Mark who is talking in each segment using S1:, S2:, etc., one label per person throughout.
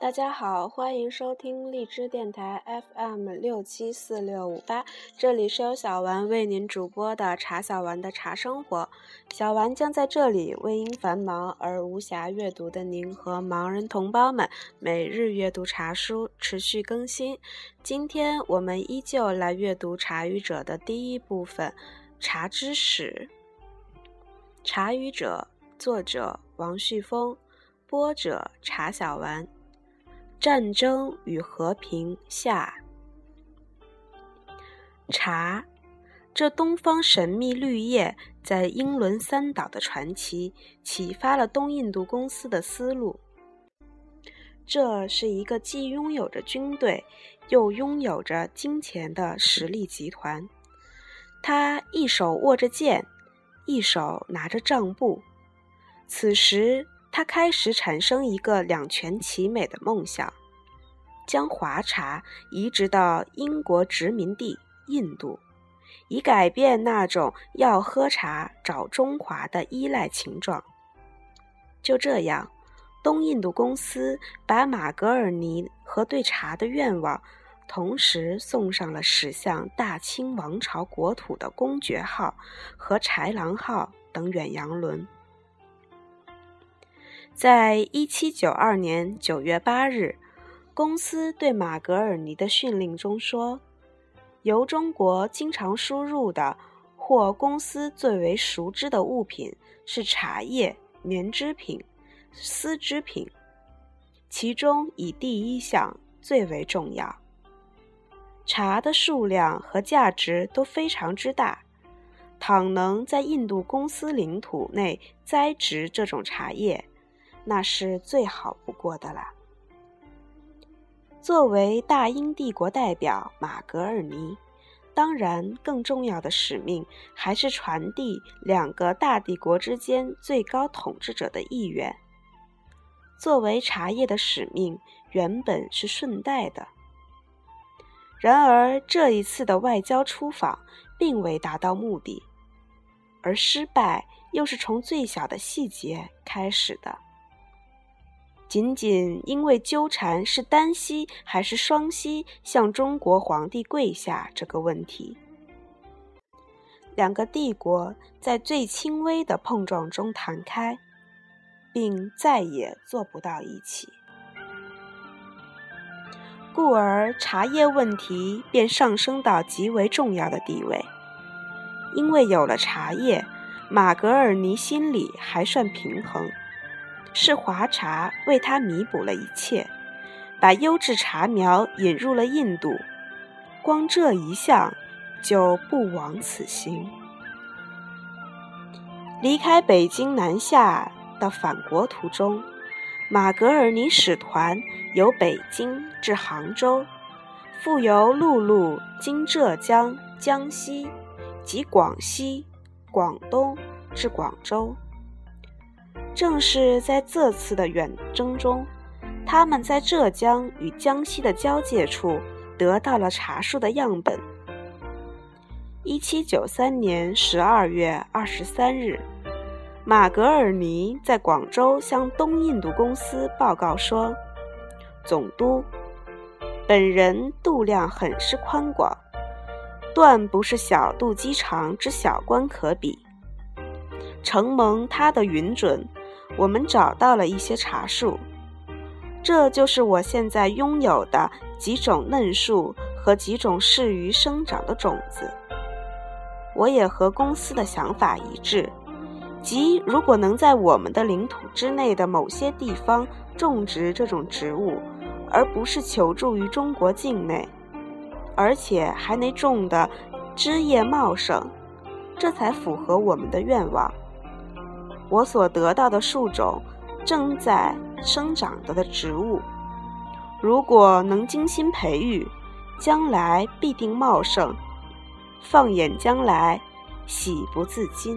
S1: 大家好，欢迎收听荔枝电台 FM 六七四六五八，这里是由小丸为您主播的茶小丸的茶生活。小丸将在这里为因繁忙而无暇阅读的您和盲人同胞们每日阅读茶书，持续更新。今天我们依旧来阅读《茶语者》的第一部分《茶之始》。《茶语者》作者王旭峰，播者茶小丸。战争与和平下，茶，这东方神秘绿叶在英伦三岛的传奇，启发了东印度公司的思路。这是一个既拥有着军队，又拥有着金钱的实力集团。他一手握着剑，一手拿着账簿。此时。他开始产生一个两全其美的梦想，将华茶移植到英国殖民地印度，以改变那种要喝茶找中华的依赖情状。就这样，东印度公司把马格尔尼和对茶的愿望同时送上了驶向大清王朝国土的公爵号和豺狼号等远洋轮。在一七九二年九月八日，公司对马格尔尼的训令中说：“由中国经常输入的或公司最为熟知的物品是茶叶、棉织品、丝织品，其中以第一项最为重要。茶的数量和价值都非常之大，倘能在印度公司领土内栽植这种茶叶。”那是最好不过的了。作为大英帝国代表，马格尔尼，当然更重要的使命还是传递两个大帝国之间最高统治者的意愿。作为茶叶的使命，原本是顺带的。然而这一次的外交出访，并未达到目的，而失败又是从最小的细节开始的。仅仅因为纠缠是单膝还是双膝向中国皇帝跪下这个问题，两个帝国在最轻微的碰撞中弹开，并再也做不到一起，故而茶叶问题便上升到极为重要的地位。因为有了茶叶，马格尔尼心里还算平衡。是华茶为他弥补了一切，把优质茶苗引入了印度，光这一项就不枉此行。离开北京南下的返国途中，马格尔尼使团由北京至杭州，复由陆路经浙江、江西及广西、广东至广州。正是在这次的远征中，他们在浙江与江西的交界处得到了茶树的样本。一七九三年十二月二十三日，马格尔尼在广州向东印度公司报告说：“总督，本人度量很是宽广，断不是小肚鸡肠之小官可比。承蒙他的允准。”我们找到了一些茶树，这就是我现在拥有的几种嫩树和几种适于生长的种子。我也和公司的想法一致，即如果能在我们的领土之内的某些地方种植这种植物，而不是求助于中国境内，而且还能种的枝叶茂盛，这才符合我们的愿望。我所得到的树种，正在生长着的植物，如果能精心培育，将来必定茂盛。放眼将来，喜不自禁。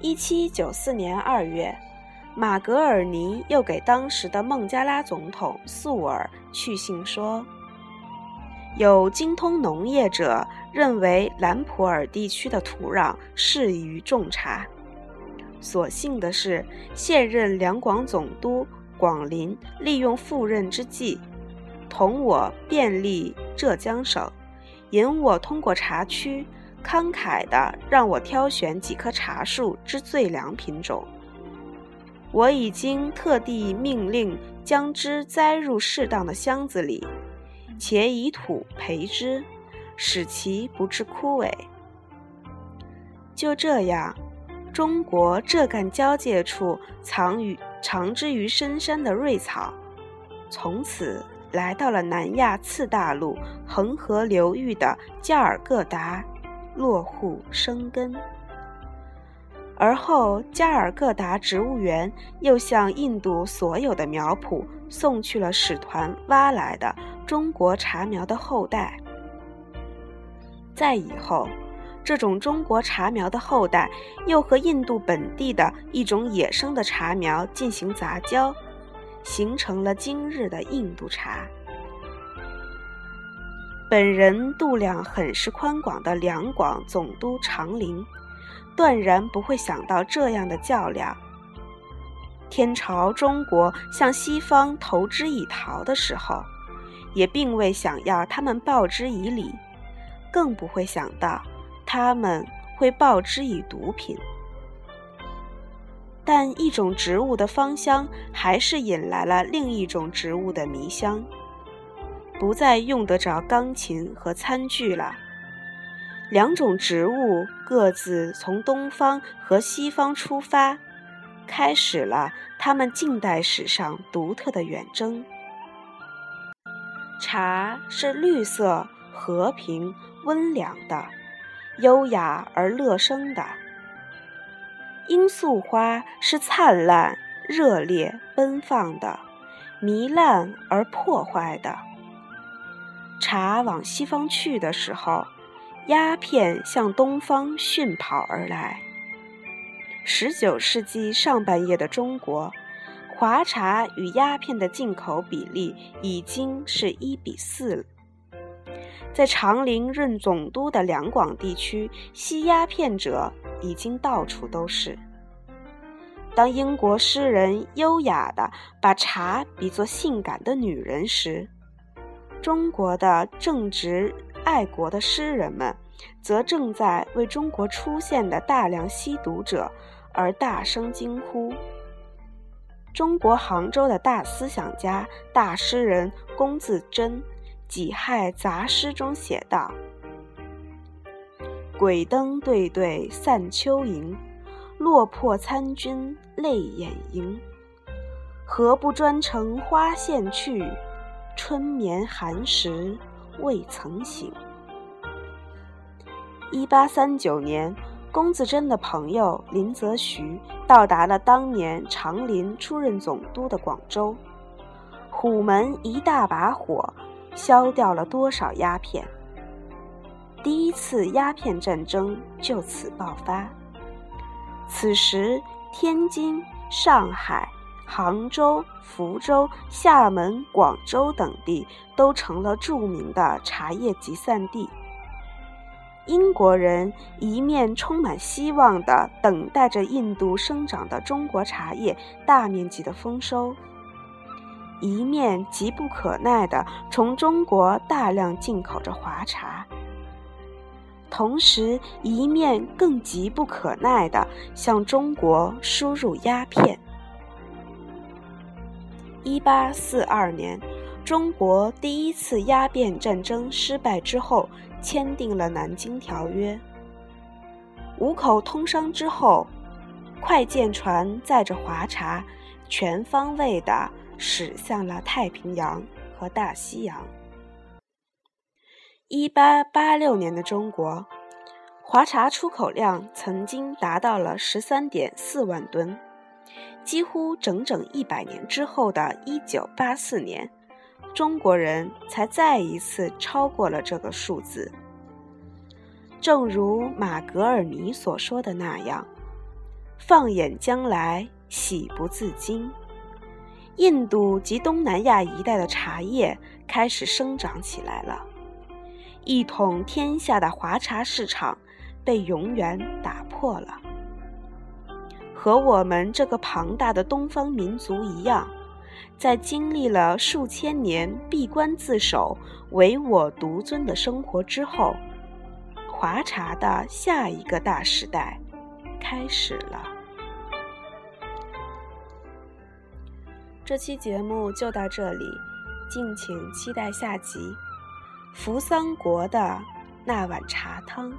S1: 一七九四年二月，马格尔尼又给当时的孟加拉总统素尔去信说。有精通农业者认为兰普尔地区的土壤适于种茶，所幸的是，现任两广总督广林利用赴任之际，同我便利浙江省，引我通过茶区，慷慨地让我挑选几棵茶树之最良品种。我已经特地命令将之栽入适当的箱子里，且以土培之，使其不致枯萎。就这样，中国浙赣交界处藏于藏之于深山的瑞草，从此来到了南亚次大陆恒河流域的加尔各答，落户生根。而后，加尔各答植物园又向印度所有的苗圃送去了使团挖来的中国茶苗的后代。再以后。这种中国茶苗的后代，又和印度本地的一种野生的茶苗进行杂交，形成了今日的印度茶。本人度量很是宽广的两广总督长林，断然不会想到这样的较量。天朝中国向西方投之以桃的时候，也并未想要他们报之以礼，更不会想到。他们会报之以毒品，但一种植物的芳香还是引来了另一种植物的迷香，不再用得着钢琴和餐具了。两种植物各自从东方和西方出发，开始了他们近代史上独特的远征。茶是绿色、和平、温良的。优雅而乐生的罂粟花是灿烂、热烈、奔放的；糜烂而破坏的。茶往西方去的时候，鸦片向东方迅跑而来。十九世纪上半叶的中国，华茶与鸦片的进口比例已经是一比四了。在长陵任总督的两广地区，吸鸦片者已经到处都是。当英国诗人优雅地把茶比作性感的女人时，中国的正直爱国的诗人们，则正在为中国出现的大量吸毒者而大声惊呼。中国杭州的大思想家、大诗人龚自珍。《己亥杂诗》中写道：“鬼灯对对散秋营，落魄参军泪眼盈。何不专程花线去？春眠寒食未曾醒。”一八三九年，龚自珍的朋友林则徐到达了当年长林出任总督的广州，虎门一大把火。消掉了多少鸦片？第一次鸦片战争就此爆发。此时，天津、上海、杭州、福州、厦门、广州等地都成了著名的茶叶集散地。英国人一面充满希望地等待着印度生长的中国茶叶大面积的丰收。一面急不可耐地从中国大量进口着华茶，同时一面更急不可耐地向中国输入鸦片。一八四二年，中国第一次鸦片战争失败之后，签订了《南京条约》。五口通商之后，快舰船载着华茶，全方位的。驶向了太平洋和大西洋。一八八六年的中国，华茶出口量曾经达到了十三点四万吨，几乎整整一百年之后的一九八四年，中国人才再一次超过了这个数字。正如马格尔尼所说的那样：“放眼将来，喜不自禁。”印度及东南亚一带的茶叶开始生长起来了，一统天下的华茶市场被永远打破了。和我们这个庞大的东方民族一样，在经历了数千年闭关自守、唯我独尊的生活之后，华茶的下一个大时代开始了。这期节目就到这里，敬请期待下集。扶桑国的那碗茶汤。